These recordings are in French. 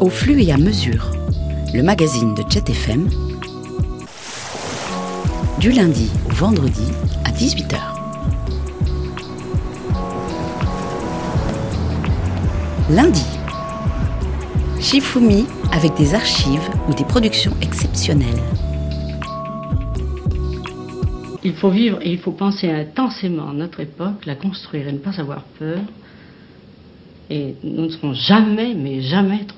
Au flux et à mesure, le magazine de Jet FM, du lundi au vendredi à 18h. Lundi, Shifumi avec des archives ou des productions exceptionnelles. Il faut vivre et il faut penser intensément notre époque, la construire et ne pas avoir peur. Et nous ne serons jamais, mais jamais trop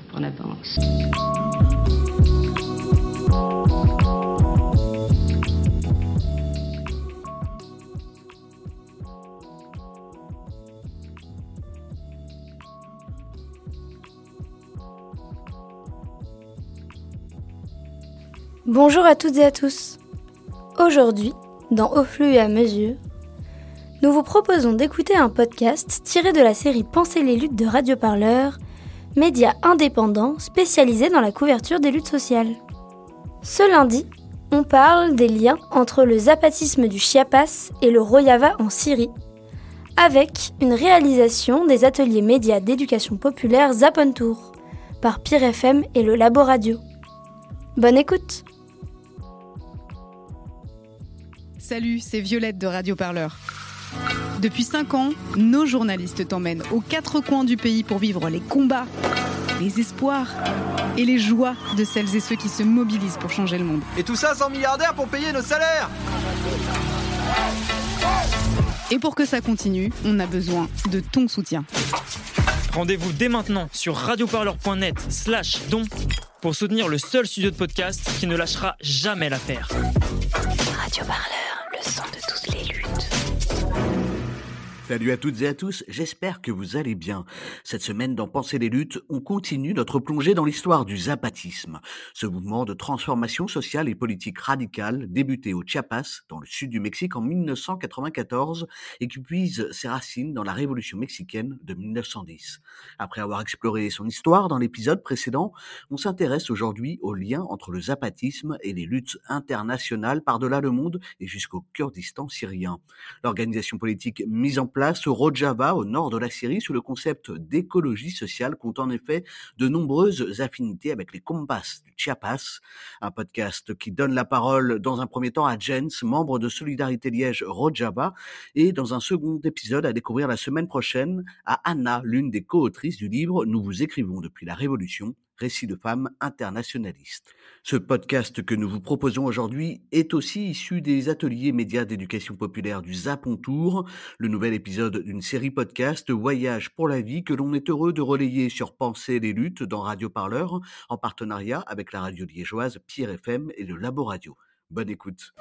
Bonjour à toutes et à tous. Aujourd'hui, dans Au flux et à mesure, nous vous proposons d'écouter un podcast tiré de la série Penser les luttes de Radio Parleur, média indépendant spécialisé dans la couverture des luttes sociales. Ce lundi, on parle des liens entre le zapatisme du Chiapas et le Rojava en Syrie, avec une réalisation des ateliers médias d'éducation populaire Zapontour par Pire FM et le Labo Radio. Bonne écoute Salut, c'est Violette de Radio Parleur. Depuis 5 ans, nos journalistes t'emmènent aux quatre coins du pays pour vivre les combats, les espoirs et les joies de celles et ceux qui se mobilisent pour changer le monde. Et tout ça sans milliardaires pour payer nos salaires Et pour que ça continue, on a besoin de ton soutien. Rendez-vous dès maintenant sur radioparleur.net slash don pour soutenir le seul studio de podcast qui ne lâchera jamais l'affaire. Radio Parleur, le son de luttes. Salut à toutes et à tous, j'espère que vous allez bien. Cette semaine dans Penser les luttes, on continue notre plongée dans l'histoire du zapatisme, ce mouvement de transformation sociale et politique radicale débuté au Chiapas, dans le sud du Mexique en 1994 et qui puise ses racines dans la révolution mexicaine de 1910. Après avoir exploré son histoire dans l'épisode précédent, on s'intéresse aujourd'hui aux liens entre le zapatisme et les luttes internationales par-delà le monde et jusqu'au Kurdistan syrien. L'organisation politique mise en place au Rojava, au nord de la Syrie, sous le concept d'écologie sociale, compte en effet de nombreuses affinités avec les Kompas du Chiapas, un podcast qui donne la parole dans un premier temps à Jens, membre de Solidarité Liège Rojava, et dans un second épisode à découvrir la semaine prochaine à Anna, l'une des co-autrices du livre Nous vous écrivons depuis la Révolution, récit de femmes internationalistes. Ce podcast que nous vous proposons aujourd'hui est aussi issu des ateliers médias d'éducation populaire du Zapontour, le nouvel épisode d'une série podcast Voyage pour la vie que l'on est heureux de relayer sur Penser les luttes dans Radio Parleur en partenariat avec la radio liégeoise Pierre FM et le Labo Radio. Bonne écoute.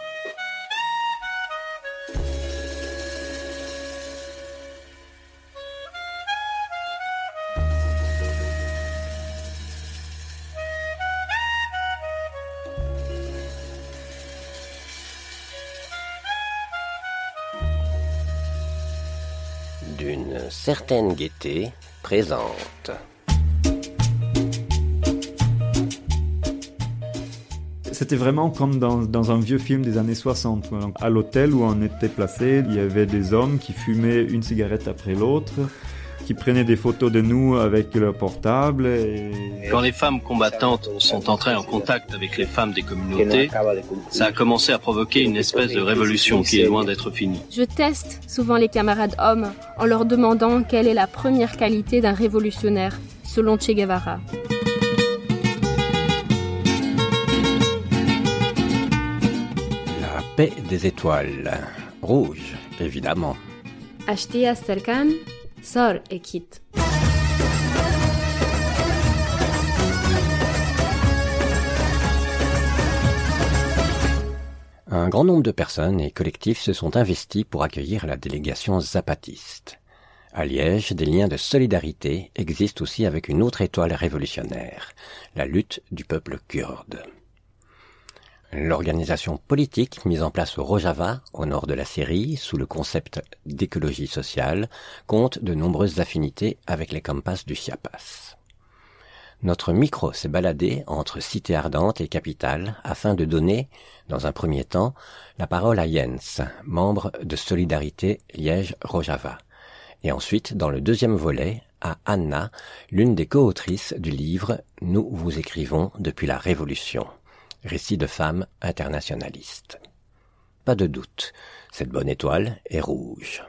Certaine gaieté présente. C'était vraiment comme dans, dans, un vieux film des années 60. Donc, à l'hôtel où on était placé, il y avait des hommes qui fumaient une cigarette après l'autre, qui prenaient des photos de nous avec leur portable. Et... Quand les femmes combattantes sont entrées en contact avec les femmes des communautés, ça a commencé à provoquer une espèce de révolution qui est loin d'être finie. Je teste souvent les camarades hommes en leur demandant quelle est la première qualité d'un révolutionnaire, selon Che Guevara. La paix des étoiles. Rouge, évidemment. Ashtia Serkan, Sor et Kit. Un grand nombre de personnes et collectifs se sont investis pour accueillir la délégation zapatiste. À Liège, des liens de solidarité existent aussi avec une autre étoile révolutionnaire, la lutte du peuple kurde. L'organisation politique mise en place au Rojava, au nord de la Syrie, sous le concept d'écologie sociale, compte de nombreuses affinités avec les campas du Chiapas. Notre micro s'est baladé entre cité ardente et capitale afin de donner, dans un premier temps, la parole à Jens, membre de Solidarité Liège-Rojava, et ensuite, dans le deuxième volet, à Anna, l'une des co-autrices du livre Nous vous écrivons depuis la Révolution, récit de femmes internationalistes. Pas de doute, cette bonne étoile est rouge.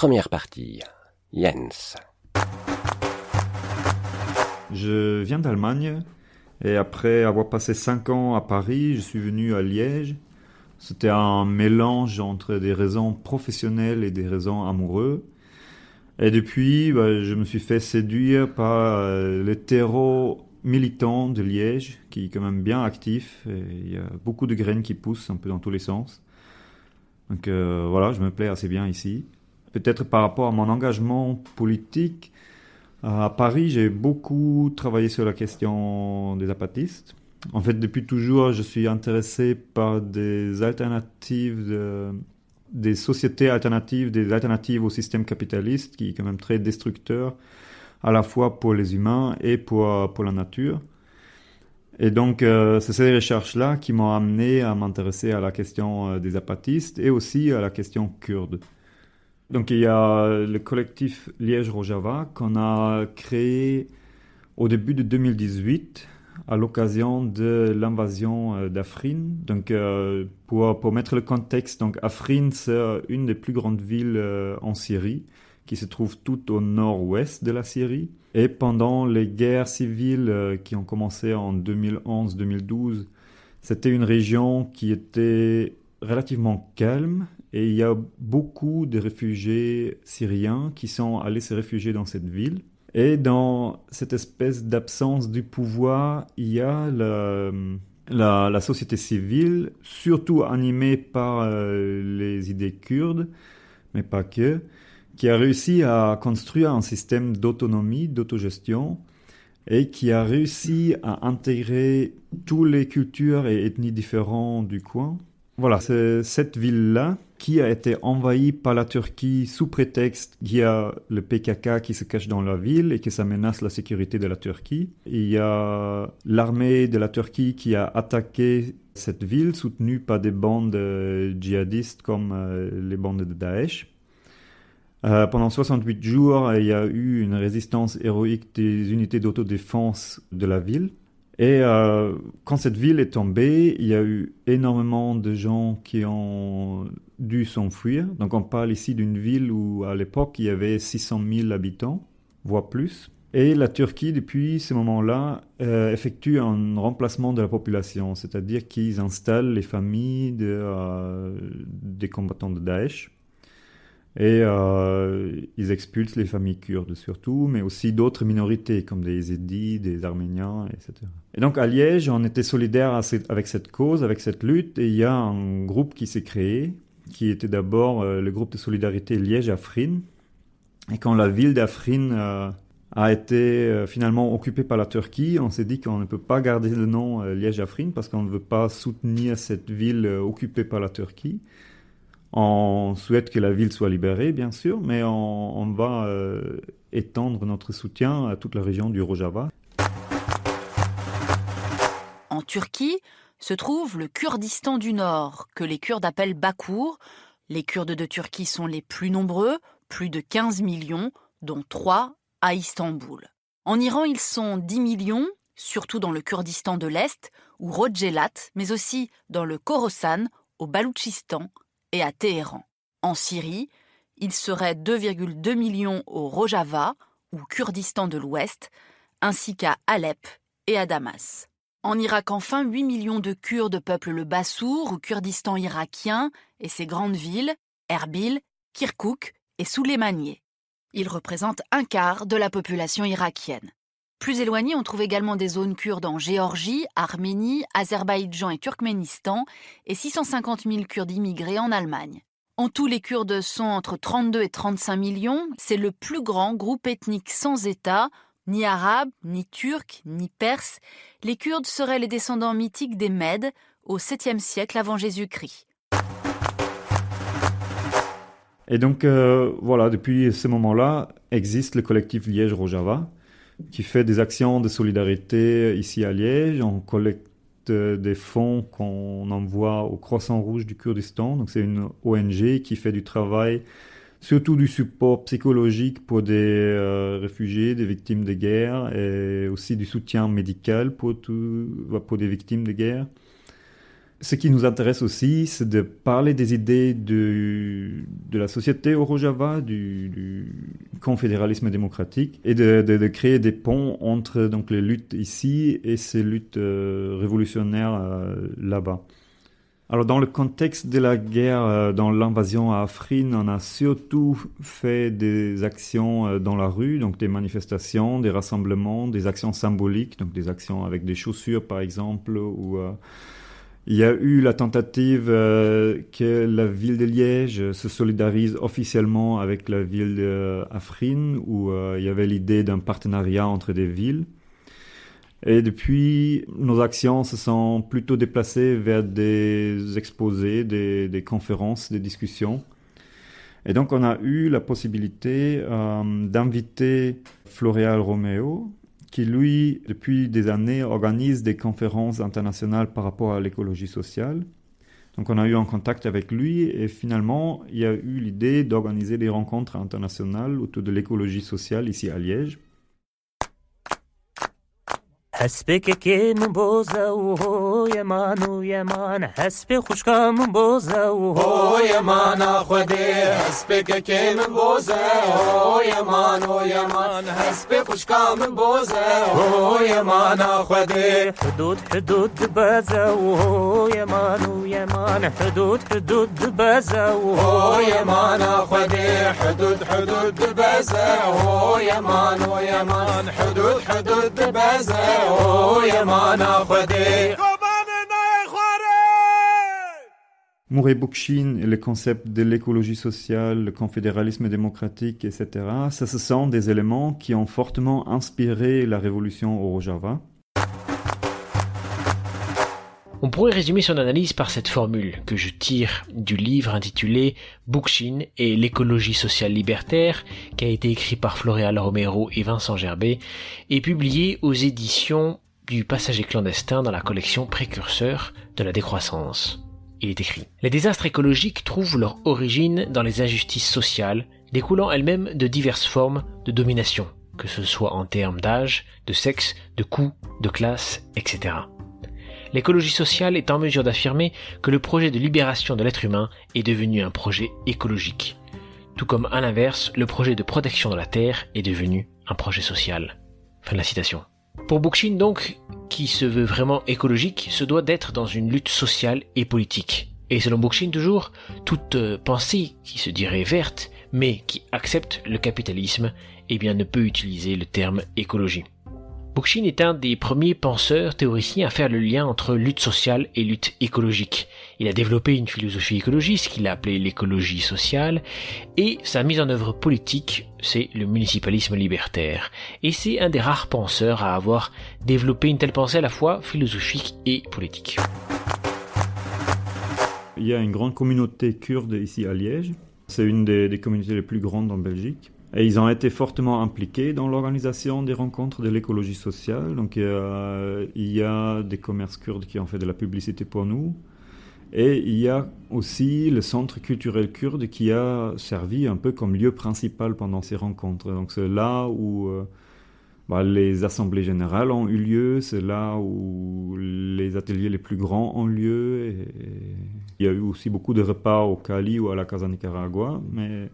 Première partie. Jens. Je viens d'Allemagne et après avoir passé cinq ans à Paris, je suis venu à Liège. C'était un mélange entre des raisons professionnelles et des raisons amoureuses. Et depuis, bah, je me suis fait séduire par euh, le terreau militant de Liège, qui est quand même bien actif. Il y a beaucoup de graines qui poussent un peu dans tous les sens. Donc euh, voilà, je me plais assez bien ici peut-être par rapport à mon engagement politique, à Paris, j'ai beaucoup travaillé sur la question des apatistes. En fait, depuis toujours, je suis intéressé par des alternatives, des sociétés alternatives, des alternatives au système capitaliste qui est quand même très destructeur, à la fois pour les humains et pour, pour la nature. Et donc, euh, c'est ces recherches-là qui m'ont amené à m'intéresser à la question euh, des apatistes et aussi à la question kurde. Donc il y a le collectif Liège-Rojava qu'on a créé au début de 2018 à l'occasion de l'invasion euh, d'Afrin. Donc euh, pour, pour mettre le contexte, donc Afrin c'est une des plus grandes villes euh, en Syrie qui se trouve tout au nord-ouest de la Syrie. Et pendant les guerres civiles qui ont commencé en 2011-2012, c'était une région qui était relativement calme et il y a beaucoup de réfugiés syriens qui sont allés se réfugier dans cette ville. Et dans cette espèce d'absence du pouvoir, il y a la, société civile, surtout animée par euh, les idées kurdes, mais pas que, qui a réussi à construire un système d'autonomie, d'autogestion, et qui a réussi à intégrer toutes les cultures et ethnies différentes du coin. Voilà, c'est cette ville-là qui a été envahie par la Turquie sous prétexte qu'il y a le PKK qui se cache dans la ville et que ça menace la sécurité de la Turquie. Il y a l'armée de la Turquie qui a attaqué cette ville, soutenue par des bandes euh, djihadistes comme euh, les bandes de Daesh. Euh, pendant 68 jours, il y a eu une résistance héroïque des unités d'autodéfense de la ville. Et euh, quand cette ville est tombée, il y a eu énormément de gens qui ont dû s'enfuir. Donc on parle ici d'une ville où à l'époque il y avait 600 000 habitants, voire plus. Et la Turquie, depuis ce moment-là, euh, effectue un remplacement de la population, c'est-à-dire qu'ils installent les familles euh, des combattants de Daesh et euh, ils expulsent les familles kurdes surtout, mais aussi d'autres minorités comme des Yézidis, des Arméniens, etc. Et donc à Liège, on était solidaire avec cette cause, avec cette lutte, et il y a un groupe qui s'est créé, qui était d'abord euh, le groupe de solidarité Liège-Afrin. Et quand la ville d'Afrin euh, a été finalement occupée par la Turquie, on s'est dit qu'on ne peut pas garder le nom Liège-Afrin parce qu'on ne veut pas soutenir cette ville occupée par la Turquie. On souhaite que la ville soit libérée, bien sûr, mais on, va euh, étendre notre soutien à toute la région du Rojava. En Turquie se trouve le Kurdistan du Nord, que les Kurdes appellent Bakour. Les Kurdes de Turquie sont les plus nombreux, plus de 15 millions, dont 3 à Istanbul. En Iran, ils sont 10 millions, surtout dans le Kurdistan de l'Est, ou Rojhelat, mais aussi dans le Khorasan, au Baloutchistan, et à Téhéran. En Syrie, il serait 2,2 millions au Rojava, ou Kurdistan de l'Ouest, ainsi qu'à Alep et à Damas. En Irak, enfin, 8 millions de Kurdes peuplent le Bassour, ou Kurdistan irakien, et ses grandes villes, Erbil, Kirkouk et Souleymaniye. Ils représentent un quart de la population irakienne. Plus éloigné, on trouve également des zones kurdes en Géorgie, Arménie, Azerbaïdjan et Turkménistan, et 650 000 Kurdes immigrés en Allemagne. En tout, les Kurdes sont entre 32 et 35 millions. C'est le plus grand groupe ethnique sans État, ni arabe, ni turc, ni perse. Les Kurdes seraient les descendants mythiques des Mèdes au 7e siècle avant Jésus-Christ. Et donc, euh, voilà, depuis ce moment-là, existe le collectif Liège-Rojava, qui fait des actions de solidarité ici à Liège. On collecte des fonds qu'on envoie au Croissant Rouge du Kurdistan. Donc c'est une ONG qui fait du travail, surtout du support psychologique pour des euh, réfugiés, des victimes de guerre, et aussi du soutien médical pour, des victimes de guerre. Ce qui nous intéresse aussi, c'est de parler des idées de, de la société au Rojava, du, du, confédéralisme démocratique, et de, de, de, créer des ponts entre donc, les luttes ici et ces luttes euh, révolutionnaires euh, là-bas. Alors dans le contexte de la guerre, euh, dans l'invasion à Afrin, on a surtout fait des actions euh, dans la rue, donc des manifestations, des rassemblements, des actions symboliques, donc des actions avec des chaussures par exemple, ou euh, il y a eu la tentative euh, que la ville de Liège se solidarise officiellement avec la ville d'Afrine, où euh, il y avait l'idée d'un partenariat entre des villes. Et depuis, nos actions se sont plutôt déplacées vers des exposés, des, conférences, des discussions. Et donc, on a eu la possibilité euh, d'inviter Floréal Roméo, qui lui, depuis des années, organise des conférences internationales par rapport à l'écologie sociale. Donc on a eu un contact avec lui et finalement, il y a eu l'idée d'organiser des rencontres internationales autour de l'écologie sociale ici à Liège. حسبك كي من بوزة وهو يمان ويمان حسبي خوشكا من بوزة وهو يمان خودي حسبك كي من بوزة وهو يمان ويمان حسبي خوشكا من بوزة وهو يمان خودي حدود حدود بازة وهو يمان ويمان حدود حدود بازة وهو يمان خودي حدود حدود بازة وهو يمان ويمان حدود حدود بازة Mouré Bookchin et le concept de l'écologie sociale, le confédéralisme démocratique, etc., ça, ce sont des éléments qui ont fortement inspiré la révolution au Rojava. On pourrait résumer son analyse par cette formule que je tire du livre intitulé Bookchin et l'écologie sociale libertaire, qui a été écrit par Floréal Romero et Vincent Gerbet, et publié aux éditions du Passager clandestin dans la collection Précurseur de la décroissance. Il est écrit Les désastres écologiques trouvent leur origine dans les injustices sociales, découlant elles-mêmes de diverses formes de domination, que ce soit en termes d'âge, de sexe, de coût, de classe, etc l'écologie sociale est en mesure d'affirmer que le projet de libération de l'être humain est devenu un projet écologique, tout comme à l'inverse, le projet de protection de la Terre est devenu un projet social. Fin de la citation. Pour Bookchin donc, qui se veut vraiment écologique, se doit d'être dans une lutte sociale et politique. Et selon Bookchin toujours, toute euh, pensée qui se dirait verte, mais qui accepte le capitalisme, eh bien ne peut utiliser le terme écologie. Bookchin est un des premiers penseurs théoriciens à faire le lien entre lutte sociale et lutte écologique. Il a développé une philosophie écologiste qu'il a appelée l'écologie sociale et sa mise en œuvre politique, c'est le municipalisme libertaire. Et c'est un des rares penseurs à avoir développé une telle pensée à la fois philosophique et politique. Il y a une grande communauté kurde ici à Liège. C'est une des, des communautés les plus grandes en Belgique. Et ils ont été fortement impliqués dans l'organisation des rencontres de l'écologie sociale. Donc euh, il y a des commerces kurdes qui ont fait de la publicité pour nous. Et il y a aussi le centre culturel kurde qui a servi un peu comme lieu principal pendant ces rencontres. Donc c'est là où euh, bah, les assemblées générales ont eu lieu, c'est là où les ateliers les plus grands ont lieu. Il y a eu aussi beaucoup de repas au Cali ou à la Casa Nicaragua. Mais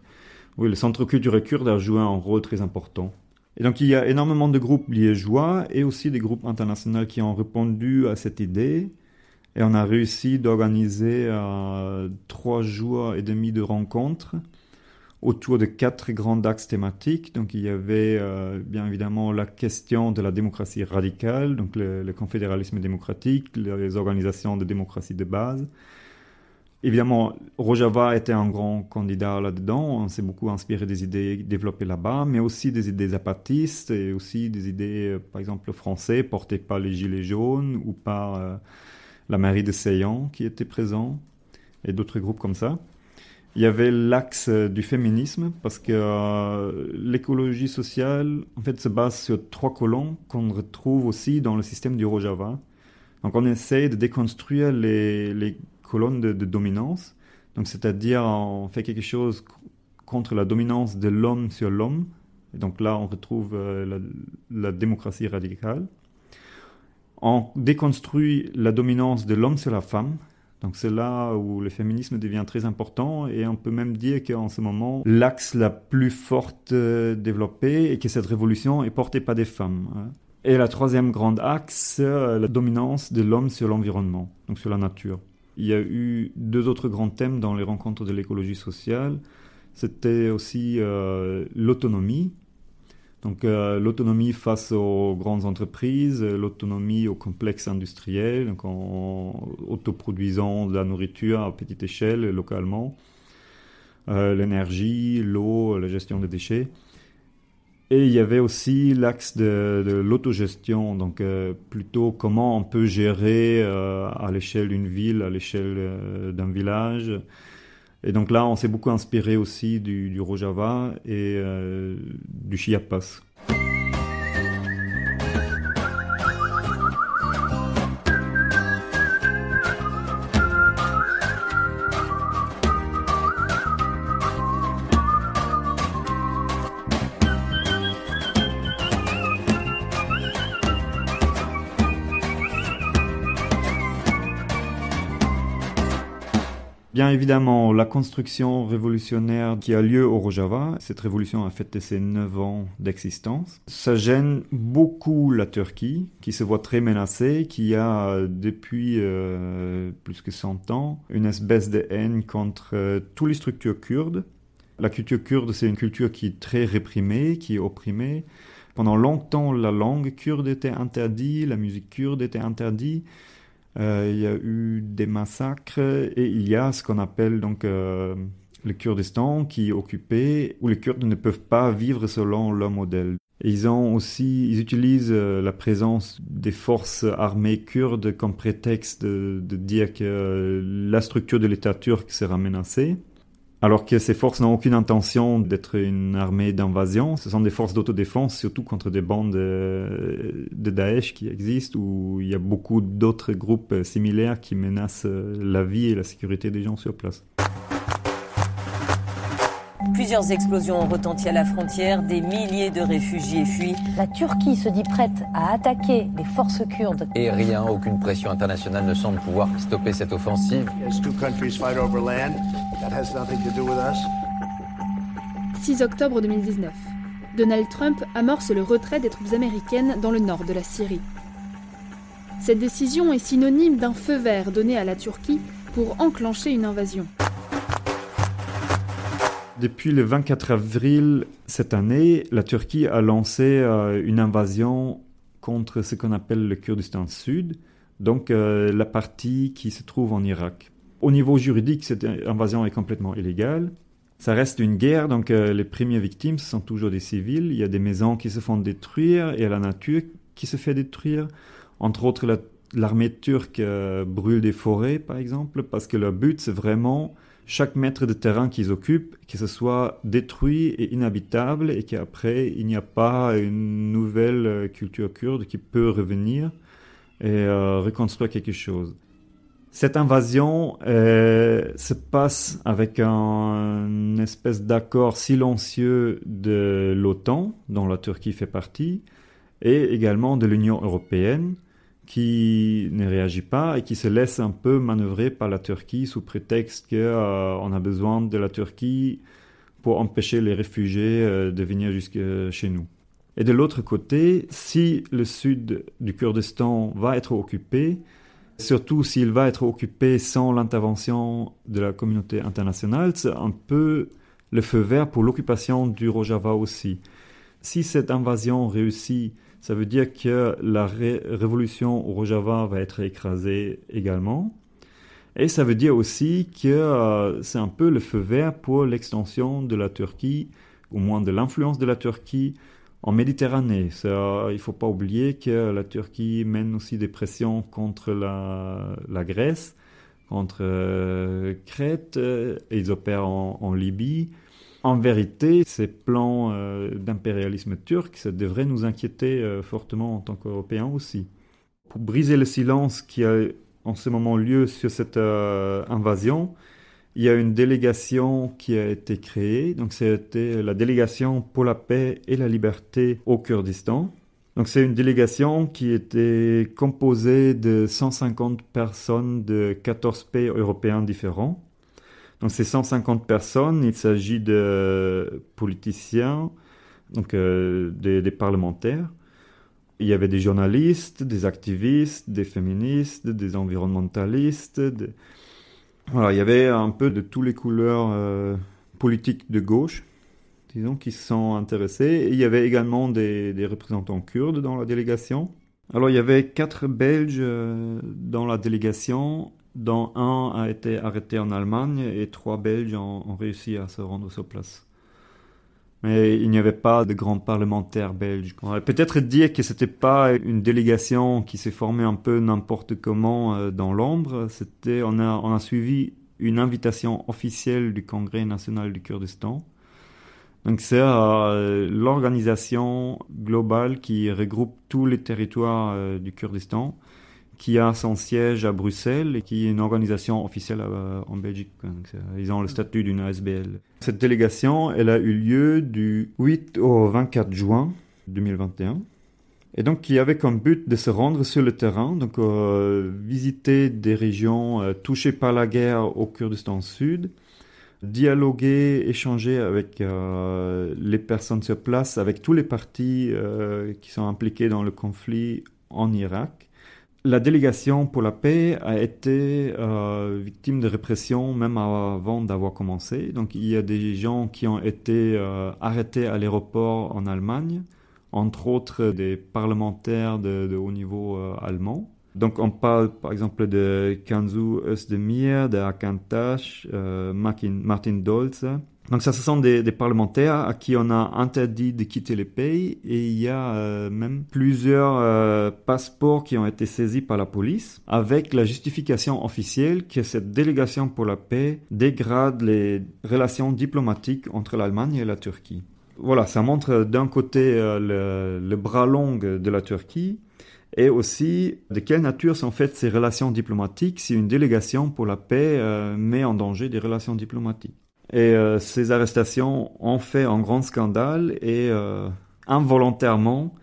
oui, le Centre culturel kurde a joué un rôle très important. Et donc il y a énormément de groupes liégeois et aussi des groupes internationaux qui ont répondu à cette idée. Et on a réussi d'organiser euh, trois jours et demi de rencontres autour de quatre grands axes thématiques. Donc il y avait euh, bien évidemment la question de la démocratie radicale, donc le, le, confédéralisme démocratique, les organisations de démocratie de base. Évidemment, Rojava était un grand candidat là-dedans. On s'est beaucoup inspiré des idées développées là-bas, mais aussi des idées zapatistes et aussi des idées, euh, par exemple, français portées par les Gilets jaunes ou par euh, la mairie de Seyan qui était présent et d'autres groupes comme ça. Il y avait l'axe du féminisme parce que euh, l'écologie sociale en fait se base sur trois colons qu'on retrouve aussi dans le système du Rojava. Donc on essaie de déconstruire les colonnes de, dominance. Donc c'est-à-dire on fait quelque chose contre la dominance de l'homme sur l'homme. Donc là on retrouve euh, la, la démocratie radicale. On déconstruit la dominance de l'homme sur la femme. Donc c'est là où le féminisme devient très important et on peut même dire qu'en ce moment, l'axe la plus forte euh, développée et que cette révolution est portée par des femmes. Hein. Et la troisième grande axe, euh, la dominance de l'homme sur l'environnement, donc sur la nature. Il y a eu deux autres grands thèmes dans les rencontres de l'écologie sociale. C'était aussi euh, l'autonomie, donc euh, l'autonomie face aux grandes entreprises, l'autonomie aux complexes industriels, donc en autoproduisant de la nourriture à petite échelle localement, euh, l'énergie, l'eau, la gestion des déchets. Et il y avait aussi l'axe de, de l'autogestion, donc euh, plutôt comment on peut gérer euh, à l'échelle d'une ville, à l'échelle euh, d'un village, et donc là, on s'est beaucoup inspiré aussi du, du Rojava et euh, du Chiapas. Bien évidemment, la construction révolutionnaire qui a lieu au Rojava, cette révolution a fêté ses 9 ans d'existence. Ça gêne beaucoup la Turquie, qui se voit très menacée, qui a depuis euh, plus que 100 ans une espèce de haine contre euh, toutes les structures kurdes. La culture kurde, c'est une culture qui est très réprimée, qui est opprimée. Pendant longtemps, la langue kurde était interdite, la musique kurde était interdite. Euh, il y a eu des massacres et il y a ce qu'on appelle donc euh, le Kurdistan qui est occupé où les Kurdes ne peuvent pas vivre selon leur modèle. Ils ont aussi, ils utilisent euh, la présence des forces armées kurdes comme prétexte de dire que la structure de l'État turc sera menacée. Alors que ces forces n'ont aucune intention d'être une armée d'invasion, ce sont des forces d'autodéfense, surtout contre des bandes de, de Daesh qui existent, où il y a beaucoup d'autres groupes similaires qui menacent la vie et la sécurité des gens sur place. Plusieurs explosions ont retenti à la frontière, des milliers de réfugiés fuient. La Turquie se dit prête à attaquer les forces kurdes. Et rien, aucune pression internationale ne semble pouvoir stopper cette offensive. 6 octobre 2019. Donald Trump amorce le retrait des troupes américaines dans le nord de la Syrie. Cette décision est synonyme d'un feu vert donné à la Turquie pour enclencher une invasion. Depuis le 24 avril cette année, la Turquie a lancé euh, une invasion contre ce qu'on appelle le Kurdistan Sud, donc euh, la partie qui se trouve en Irak. Au niveau juridique, cette invasion est complètement illégale. Ça reste une guerre, donc euh, les premières victimes sont toujours des civils. Il y a des maisons qui se font détruire et la nature qui se fait détruire. Entre autres, l'armée turque brûle des forêts, par exemple, parce que leur but, c'est vraiment chaque mètre de terrain qu'ils occupent, que ce soit détruit et inhabitable et qu'après il n'y a pas une nouvelle euh, culture kurde qui peut revenir et euh, reconstruire quelque chose. Cette invasion euh, se passe avec un, espèce d'accord silencieux de l'OTAN, dont la Turquie fait partie, et également de l'Union européenne, qui ne réagit pas et qui se laisse un peu manœuvrer par la Turquie sous prétexte qu'on euh, a besoin de la Turquie pour empêcher les réfugiés euh, de venir jusque chez nous. Et de l'autre côté, si le sud du Kurdistan va être occupé, surtout s'il va être occupé sans l'intervention de la communauté internationale, c'est un peu le feu vert pour l'occupation du Rojava aussi. Si cette invasion réussit, ça veut dire que la révolution au Rojava va être écrasée également. Et ça veut dire aussi que euh, c'est un peu le feu vert pour l'extension de la Turquie, au moins de l'influence de la Turquie en Méditerranée. il ne faut pas oublier que la Turquie mène aussi des pressions contre la, Grèce, contre euh, Crète, et ils opèrent en, Libye. En vérité, ces plans euh, d'impérialisme turc, ça devrait nous inquiéter fortement en tant qu'Européens aussi. Pour briser le silence qui a en ce moment lieu sur cette euh, invasion, il y a une délégation qui a été créée. Donc, c'était la délégation pour la paix et la liberté au Kurdistan. Donc, c'est une délégation qui était composée de 150 personnes de 14 pays européens différents. Donc, ces 150 personnes, il s'agit de politiciens, donc euh, des parlementaires, il y avait des journalistes, des activistes, des féministes, des environnementalistes. Voilà, il y avait un peu de toutes les couleurs euh, politiques de gauche, disons, qui sont intéressés. il y avait également des, représentants kurdes dans la délégation. Alors il y avait quatre Belges euh, dans la délégation, dont un a été arrêté en Allemagne et trois Belges ont réussi à se rendre sur place mais il n'y avait pas de grands parlementaires belges. On va peut-être dire que c'était pas une délégation qui s'est formée un peu n'importe comment euh, dans l'ombre. C'était, on a, suivi une invitation officielle du Congrès national du Kurdistan. Donc c'est euh, l'organisation globale qui regroupe tous les territoires euh, du Kurdistan qui a son siège à Bruxelles et qui est une organisation officielle euh, en Belgique. Ils ont le statut d'une ASBL. Cette délégation, elle a eu lieu du 8 au 24 juin 2021. Et donc, qui avait comme but de se rendre sur le terrain, donc euh, visiter des régions euh, touchées par la guerre au Kurdistan Sud, dialoguer, échanger avec les personnes sur place, avec tous les partis qui sont impliqués dans le conflit en Irak la délégation pour la paix a été euh, victime de répression même avant d'avoir commencé. Donc il y a des gens qui ont été euh, arrêtés à l'aéroport en Allemagne, entre autres des parlementaires de, haut niveau euh, allemands. Donc on parle par exemple de Kanzu Özdemir, de Akantash, Martin Dolz. Donc ça, ce sont des, parlementaires à qui on a interdit de quitter le pays et il y a euh, même plusieurs euh, passeports qui ont été saisis par la police avec la justification officielle que cette délégation pour la paix dégrade les relations diplomatiques entre l'Allemagne et la Turquie. Voilà, ça montre d'un côté euh, le, le, bras long de la Turquie et aussi de quelle nature sont faites ces relations diplomatiques si une délégation pour la paix met en danger des relations diplomatiques. Et euh, ces arrestations ont fait un grand scandale et euh, involontairement,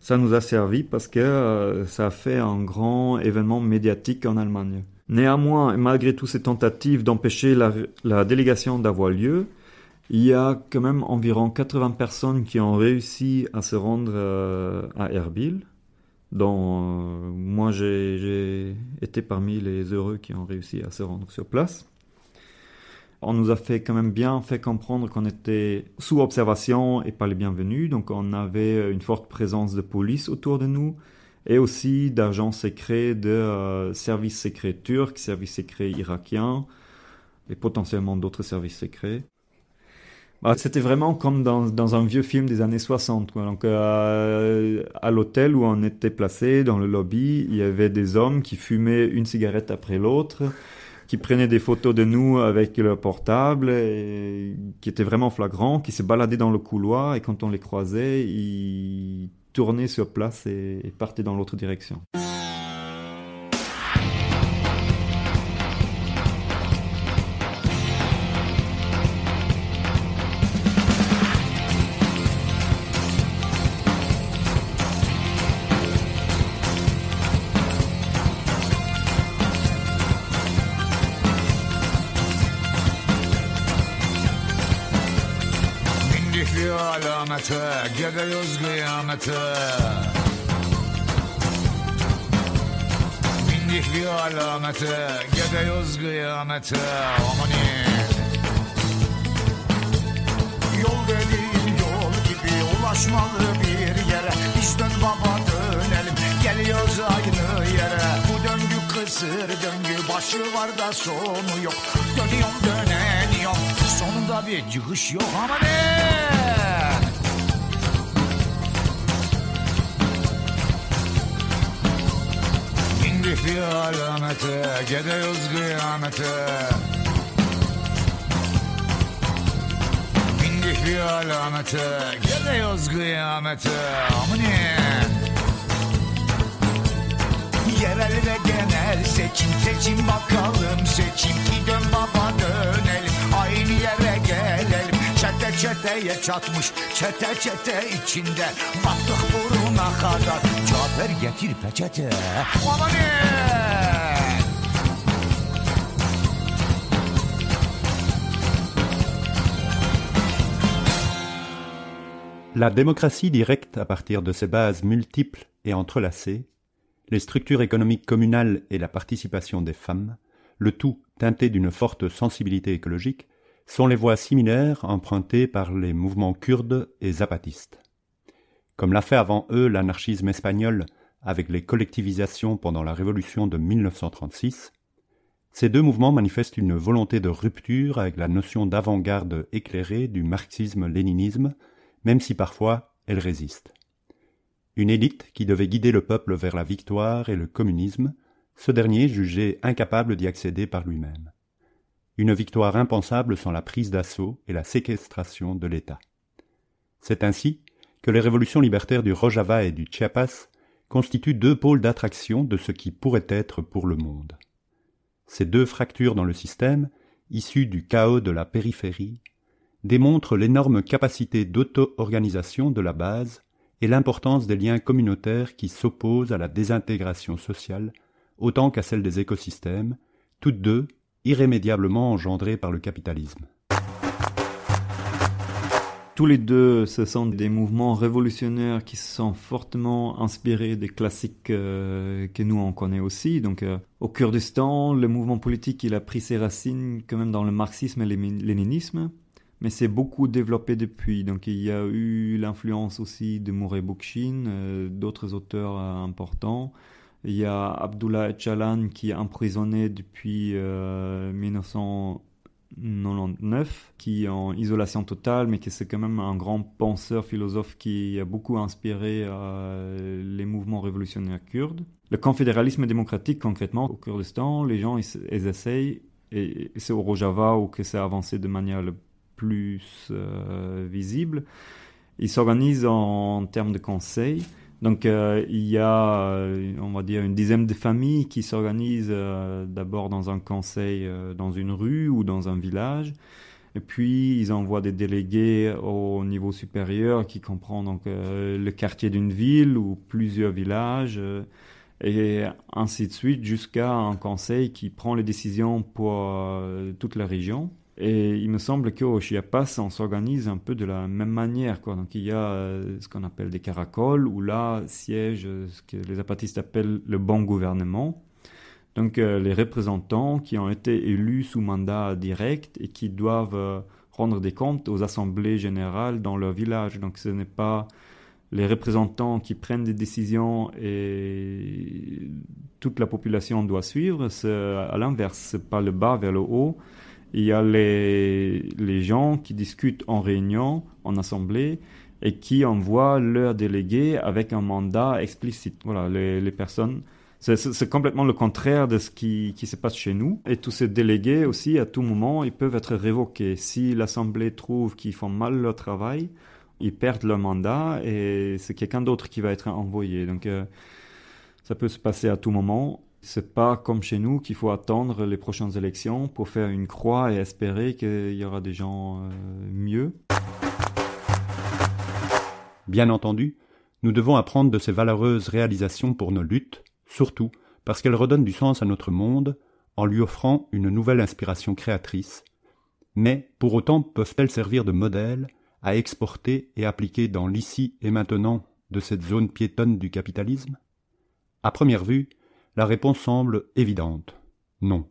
ça nous a servi parce que euh, ça a fait un grand événement médiatique en Allemagne. Néanmoins, malgré toutes ces tentatives d'empêcher la, la, délégation d'avoir lieu, il y a quand même environ 80 personnes qui ont réussi à se rendre à Erbil, dont moi j'ai été parmi les heureux qui ont réussi à se rendre sur place. On nous a fait quand même bien fait comprendre qu'on était sous observation et pas les bienvenus. Donc on avait une forte présence de police autour de nous et aussi d'agents secrets de euh, services secrets turcs, services secrets irakiens et potentiellement d'autres services secrets. Bah, c'était vraiment comme dans, un vieux film des années 60. Donc, euh, à l'hôtel où on était placé, dans le lobby, il y avait des hommes qui fumaient une cigarette après l'autre qui prenaient des photos de nous avec leur portable, et qui étaient vraiment flagrants, qui se baladaient dans le couloir et quand on les croisait, ils tournaient sur place et partaient dans l'autre direction. Alamete Gidiyoruz kıyamete. Bindik bir alamete Gidiyoruz kıyamete. Amanin Konuşmalı bir yere. Biz dön baba dönelim. Geliyoruz aynı yere. Bu döngü kısır döngü Başı var da sonu yok. Dönüyorum döneniyorum Sonunda bir çıkış yok. Ama Bindik bir alamete Gidiyoruz kıyamete. Bindik bir alamete Gidiyoruz kıyamete. Amine Yerel ve genel seçim seçim bakalım. Seçim ki dön baba dönelim. Aynı yere gelelim. Çete çeteye çatmış çete çete içinde. Battık La démocratie directe à partir de ses bases multiples et entrelacées, les structures économiques communales et la participation des femmes, le tout teinté d'une forte sensibilité écologique, sont les voies similaires empruntées par les mouvements kurdes et zapatistes. Comme l'a fait avant eux l'anarchisme espagnol avec les collectivisations pendant la révolution de 1936, ces deux mouvements manifestent une volonté de rupture avec la notion d'avant-garde éclairée du marxisme-léninisme, même si parfois elle résiste. Une élite qui devait guider le peuple vers la victoire et le communisme, ce dernier jugé incapable d'y accéder par lui-même. Une victoire impensable sans la prise d'assaut et la séquestration de l'État. C'est ainsi que les révolutions libertaires du Rojava et du Chiapas constituent deux pôles d'attraction de ce qui pourrait être pour le monde. Ces deux fractures dans le système, issues du chaos de la périphérie, démontrent l'énorme capacité d'auto-organisation de la base et l'importance des liens communautaires qui s'opposent à la désintégration sociale autant qu'à celle des écosystèmes, toutes deux irrémédiablement engendrées par le capitalisme. Tous les deux, ce sont des mouvements révolutionnaires qui sont fortement inspirés des classiques euh, que nous on connaît aussi. Donc, euh, au Kurdistan, le mouvement politique il a pris ses racines quand même dans le marxisme et le léninisme, mais c'est beaucoup développé depuis. Donc, il y a eu l'influence aussi de Mouré Bookchin, euh, d'autres auteurs importants. Il y a Abdullah Öcalan qui est emprisonné depuis 1999, qui est en isolation totale, mais qui c'est quand même un grand penseur, philosophe qui a beaucoup inspiré euh, les mouvements révolutionnaires kurdes. Le confédéralisme démocratique, concrètement, au Kurdistan, les gens, ils, essayent, et c'est au Rojava où que c'est avancé de manière le plus euh, visible, ils s'organisent en, en termes de conseils. Donc euh, il y a, euh, on va dire, une dizaine de familles qui s'organisent euh, d'abord dans un conseil dans une rue ou dans un village. Et puis ils envoient des délégués au niveau supérieur qui comprend donc le quartier d'une ville ou plusieurs villages et ainsi de suite jusqu'à un conseil qui prend les décisions pour toute la région. Et il me semble qu'au Chiapas, on s'organise un peu de la même manière. Donc il y a euh, ce qu'on appelle des caracoles, où là siège euh, ce que les zapatistes appellent le bon gouvernement. Donc euh, les représentants qui ont été élus sous mandat direct et qui doivent rendre des comptes aux assemblées générales dans leur village. Donc ce n'est pas les représentants qui prennent des décisions et toute la population doit suivre. C'est à l'inverse, c'est pas le bas vers le haut il y a les, les gens qui discutent en réunion, en assemblée, et qui envoient leurs délégués avec un mandat explicite. Voilà, les, les personnes. C'est complètement le contraire de ce qui, qui, se passe chez nous. Et tous ces délégués aussi, à tout moment, ils peuvent être révoqués. Si l'Assemblée trouve qu'ils font mal leur travail, ils perdent leur mandat et c'est quelqu'un d'autre qui va être envoyé. Donc, euh, ça peut se passer à tout moment. C'est pas comme chez nous qu'il faut attendre les prochaines élections pour faire une croix et espérer qu'il y aura des gens euh, mieux. Bien entendu, nous devons apprendre de ces valeureuses réalisations pour nos luttes, surtout parce qu'elles redonnent du sens à notre monde en lui offrant une nouvelle inspiration créatrice, mais pour autant peuvent-elles servir de modèle à exporter et appliquer dans l'ici et maintenant de cette zone piétonne du capitalisme? À première vue, la réponse semble évidente. Non.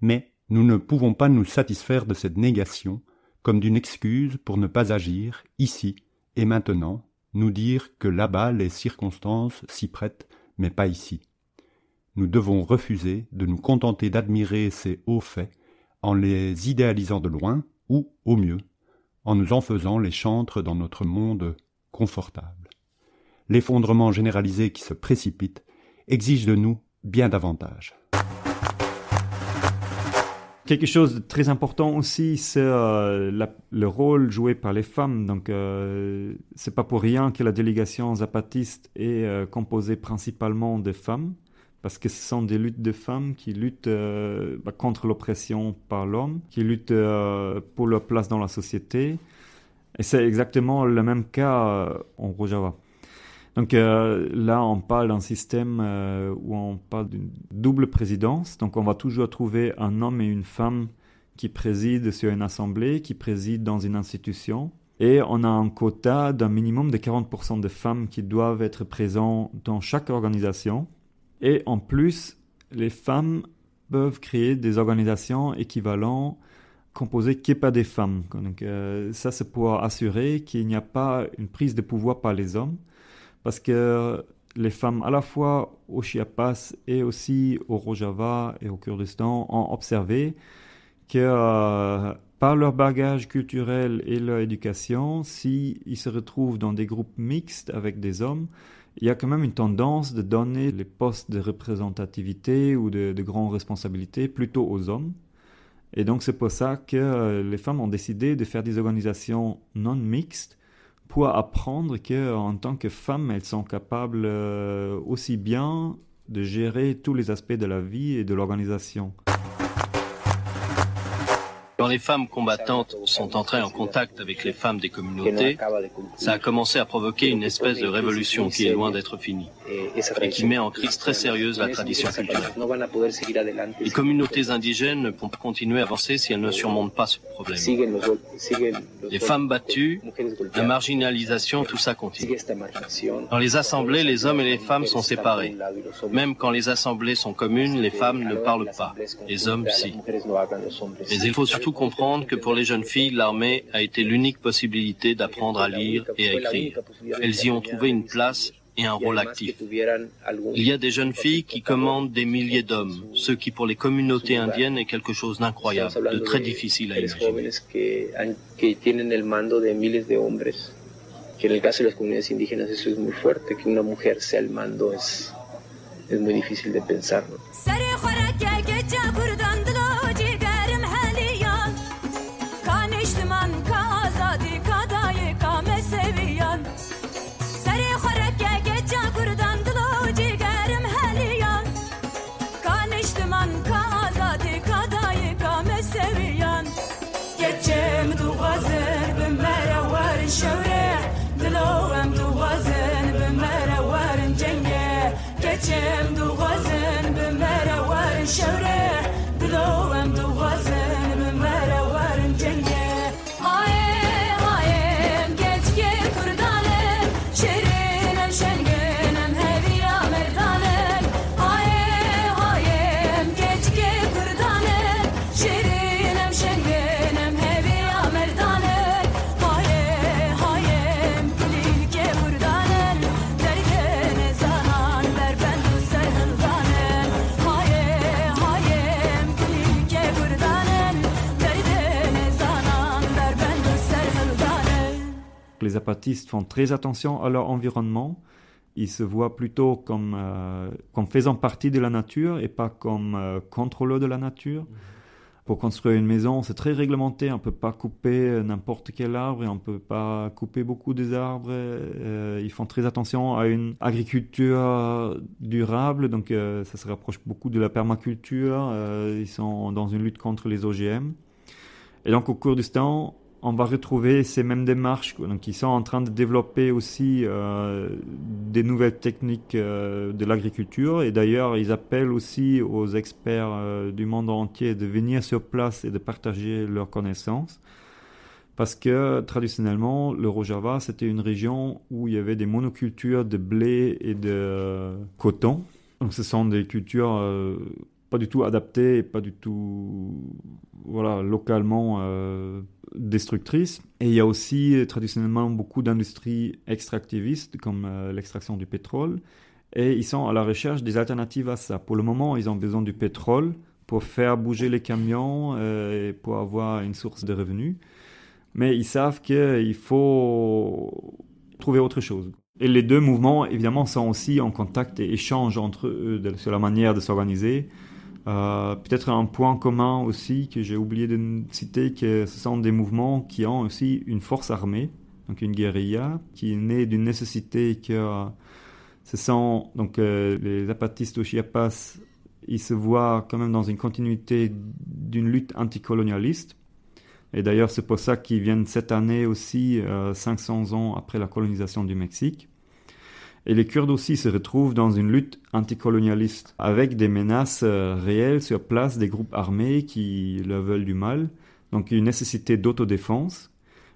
Mais nous ne pouvons pas nous satisfaire de cette négation comme d'une excuse pour ne pas agir, ici et maintenant nous dire que là-bas les circonstances s'y prêtent, mais pas ici. Nous devons refuser de nous contenter d'admirer ces hauts faits en les idéalisant de loin, ou, au mieux, en nous en faisant les chantres dans notre monde confortable. L'effondrement généralisé qui se précipite exige de nous bien davantage. Quelque chose de très important aussi, c'est euh, le rôle joué par les femmes. Donc, euh, c'est pas pour rien que la délégation zapatiste est euh, composée principalement de femmes, parce que ce sont des luttes de femmes qui luttent euh, bah, contre l'oppression par l'homme, qui luttent pour leur place dans la société. Et c'est exactement le même cas en Rojava. Donc euh, là, on parle d'un système euh, où on parle d'une double présidence. Donc on va toujours trouver un homme et une femme qui président sur une assemblée, qui président dans une institution. Et on a un quota d'un minimum de 40% de femmes qui doivent être présentes dans chaque organisation. Et en plus, les femmes peuvent créer des organisations équivalentes composées que pas des femmes. Donc euh, ça, c'est pour assurer qu'il n'y a pas une prise de pouvoir par les hommes parce que les femmes, à la fois au Chiapas et aussi au Rojava et au Kurdistan, ont observé que euh, par leur bagage culturel et leur éducation, s'ils se retrouvent dans des groupes mixtes avec des hommes, il y a quand même une tendance de donner les postes de représentativité ou de, de grandes responsabilités plutôt aux hommes. Et donc c'est pour ça que euh, les femmes ont décidé de faire des organisations non mixtes pour apprendre qu'en tant que femmes, elles sont capables euh, aussi bien de gérer tous les aspects de la vie et de l'organisation. Quand les femmes combattantes sont entrées en contact avec les femmes des communautés, ça a commencé à provoquer une espèce de révolution qui est loin d'être finie et qui met en crise très sérieuse la tradition culturelle. Les communautés indigènes ne pourront continuer à avancer si elles ne surmontent pas ce problème. Les femmes battues, la marginalisation, tout ça continue. Dans les assemblées, les hommes et les femmes sont séparés. Même quand les assemblées sont communes, les femmes ne parlent pas. Les hommes, si. Mais il faut surtout comprendre que pour les jeunes filles, l'armée a été l'unique possibilité d'apprendre à lire et à écrire. Elles y ont trouvé une place et un rôle actif. Il y a des jeunes filles qui commandent des milliers d'hommes, ce qui pour les communautés indiennes est quelque chose d'incroyable, de très difficile à imaginer. que, en el caso de las comunidades indígenas eso es muy fuerte, que una mujer sea el mando es, es muy difícil de pensar. ¿no? Zapatistes font très attention à leur environnement. Ils se voient plutôt comme, euh, comme faisant partie de la nature et pas comme euh, contrôleurs de la nature. Pour construire une maison, c'est très réglementé. On ne peut pas couper n'importe quel arbre et on ne peut pas couper beaucoup des arbres. Euh, ils font très attention à une agriculture durable, donc euh, ça se rapproche beaucoup de la permaculture. Euh, ils sont dans une lutte contre les OGM. Et donc au Kurdistan, on va retrouver ces mêmes démarches. Donc ils sont en train de développer aussi euh, des nouvelles techniques euh, de l'agriculture. Et d'ailleurs, ils appellent aussi aux experts euh, du monde entier de venir sur place et de partager leurs connaissances. Parce que traditionnellement, le Rojava, c'était une région où il y avait des monocultures de blé et de coton. Donc ce sont des cultures pas du tout adaptées pas du tout voilà, localement destructrices. Et il y a aussi euh, traditionnellement beaucoup d'industries extractivistes comme euh, l'extraction du pétrole. Et ils sont à la recherche des alternatives à ça. Pour le moment, ils ont besoin du pétrole pour faire bouger les camions euh, et pour avoir une source de revenus. Mais ils savent qu'il faut trouver autre chose. Et les deux mouvements, évidemment, sont aussi en contact et échangent entre eux sur la manière de s'organiser. Euh, Peut-être un point commun aussi que j'ai oublié de citer, que ce sont des mouvements qui ont aussi une force armée, donc une guérilla, qui est née d'une nécessité que euh, ce sont donc euh, les zapatistes au Chiapas, ils se voient quand même dans une continuité d'une lutte anticolonialiste. Et d'ailleurs, c'est pour ça qu'ils viennent cette année aussi, euh, 500 ans après la colonisation du Mexique. Et les Kurdes aussi se retrouvent dans une lutte anticolonialiste, avec des menaces euh, réelles sur place des groupes armés qui leur veulent du mal, donc une nécessité d'autodéfense.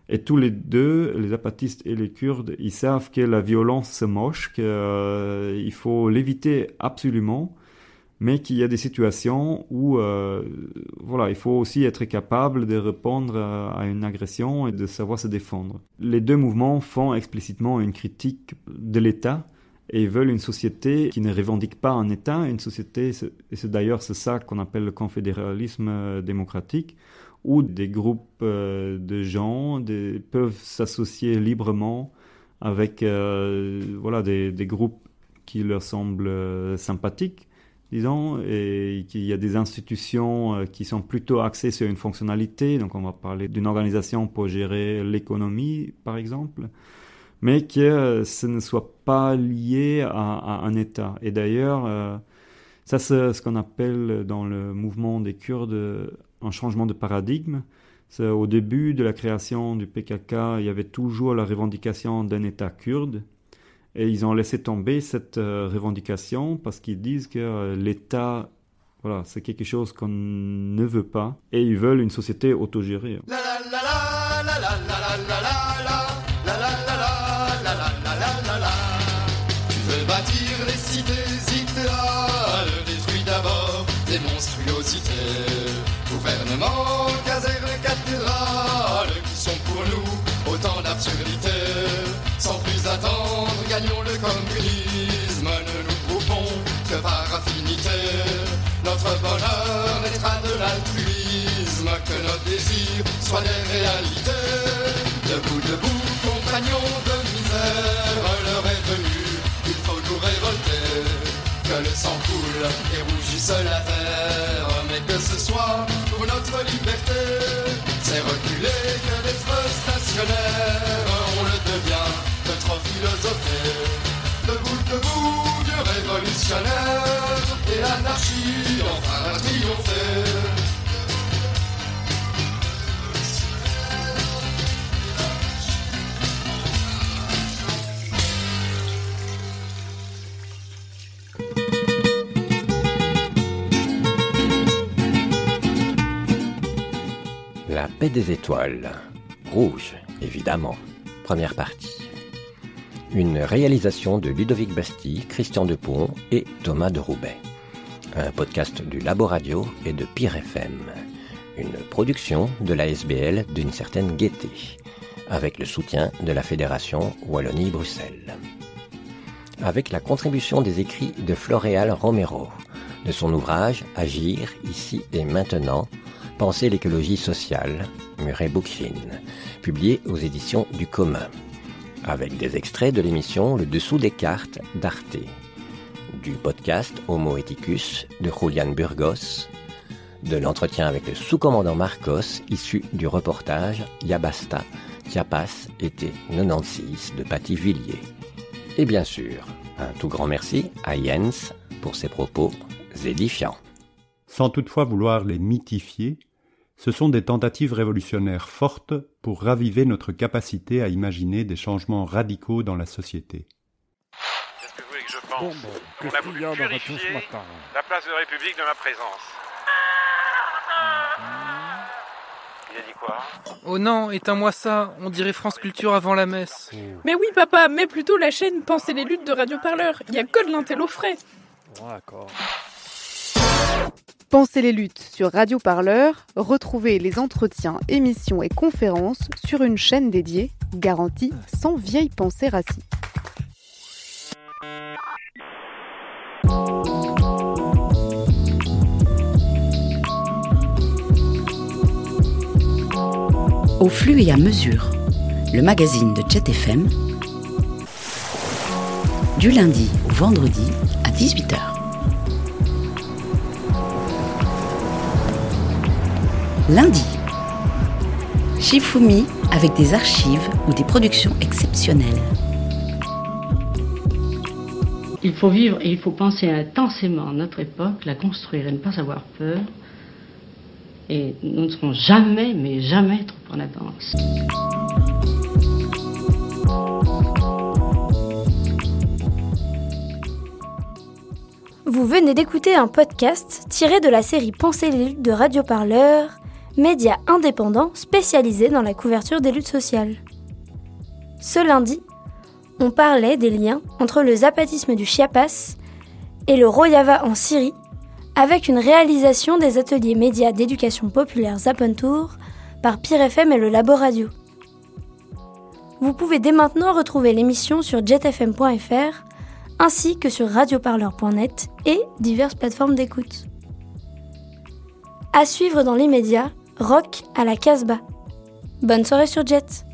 Et tous les deux, les apatistes et les Kurdes, ils savent que la violence c'est moche, qu'il faut l'éviter absolument, mais qu'il y a des situations où euh, voilà, il faut aussi être capable de répondre à, une agression et de savoir se défendre. Les deux mouvements font explicitement une critique de l'État et veulent une société qui ne revendique pas un État, une société, et c'est d'ailleurs c'est ça qu'on appelle le confédéralisme euh, démocratique, où des groupes euh, de gens peuvent s'associer librement avec voilà, des, groupes qui leur semblent sympathiques, et qu'il y a des institutions euh, qui sont plutôt axées sur une fonctionnalité, donc on va parler d'une organisation pour gérer l'économie, par exemple, mais que euh, ce ne soit pas lié à, un État. Et d'ailleurs, euh, ça c'est ce qu'on appelle dans le mouvement des Kurdes un changement de paradigme. Au début de la création du PKK, il y avait toujours la revendication d'un État kurde. Et ils ont laissé tomber cette euh, revendication parce qu'ils disent que euh, l'État, voilà, c'est quelque chose qu'on ne veut pas. Et ils veulent une société autogérée. Soient des réalités. Debout, debout, compagnons de misère, l'heure est venue, il faut nous révolter. Que le sang coule et rougisse la terre, mais que ce soit pour notre liberté. C'est reculer que d'être stationnaire, on le devient de trop philosopher. Debout, debout, vieux révolutionnaire, et l'anarchie enfin va triompher. Des étoiles. Rouge, évidemment. Première partie. Une réalisation de Ludovic Bastille, Christian Depont et Thomas de Roubaix. Un podcast du Labo Radio et de Pire FM. Une production de la SBL d'une certaine gaieté, avec le soutien de la Fédération Wallonie-Bruxelles. Avec la contribution des écrits de Floréal Romero, de son ouvrage Agir ici et maintenant, Penser l'écologie sociale, Murray Bookchin, publié aux éditions du commun, avec des extraits de l'émission Le dessous des cartes d'Arte, du podcast Homo Ethicus de Julian Burgos, de l'entretien avec le sous-commandant Marcos issu du reportage Yabasta, Chiapas, été 96 de Patty Villiers. Et bien sûr, un tout grand merci à Jens pour ses propos édifiants. Sans toutefois vouloir les mythifier, ce sont des tentatives révolutionnaires fortes pour raviver notre capacité à imaginer des changements radicaux dans la société. Qu'est-ce que vous voulez que je pense Bon, bon, On qu'est-ce a qu'il voulu y a dans votre purifier ce matin? la place de la République de ma présence. Il a dit quoi? Oh non, éteins-moi ça, on dirait France Culture avant la messe. Mais oui, papa, mets plutôt la chaîne Penser les luttes de Radio Parleur. Il y a que de l'intello frais. D'accord. Pensez les luttes sur Radio Parleur, retrouvez les entretiens, émissions et conférences sur une chaîne dédiée, garantie sans vieille pensée raciste. Au flux et à mesure, le magazine de Jet FM, du lundi au vendredi à 18h. Lundi, Shifumi avec des archives ou des productions exceptionnelles. Il faut vivre et il faut penser intensément notre époque, la construire et ne pas avoir peur. Et nous ne serons jamais, mais jamais trop en avance. Vous venez d'écouter un podcast tiré de la série Penser les luttes de Radio Parleur, média indépendant spécialisé dans la couverture des luttes sociales. Ce lundi, on parlait des liens entre le zapatisme du Chiapas et le Rojava en Syrie, avec une réalisation des ateliers médias d'éducation populaire Zapontour par Pire FM et le Labo Radio. Vous pouvez dès maintenant retrouver l'émission sur jetfm.fr ainsi que sur radioparleur.net et diverses plateformes d'écoute. À suivre dans les médias, Rock à la Casbah. Bonne soirée sur Jet.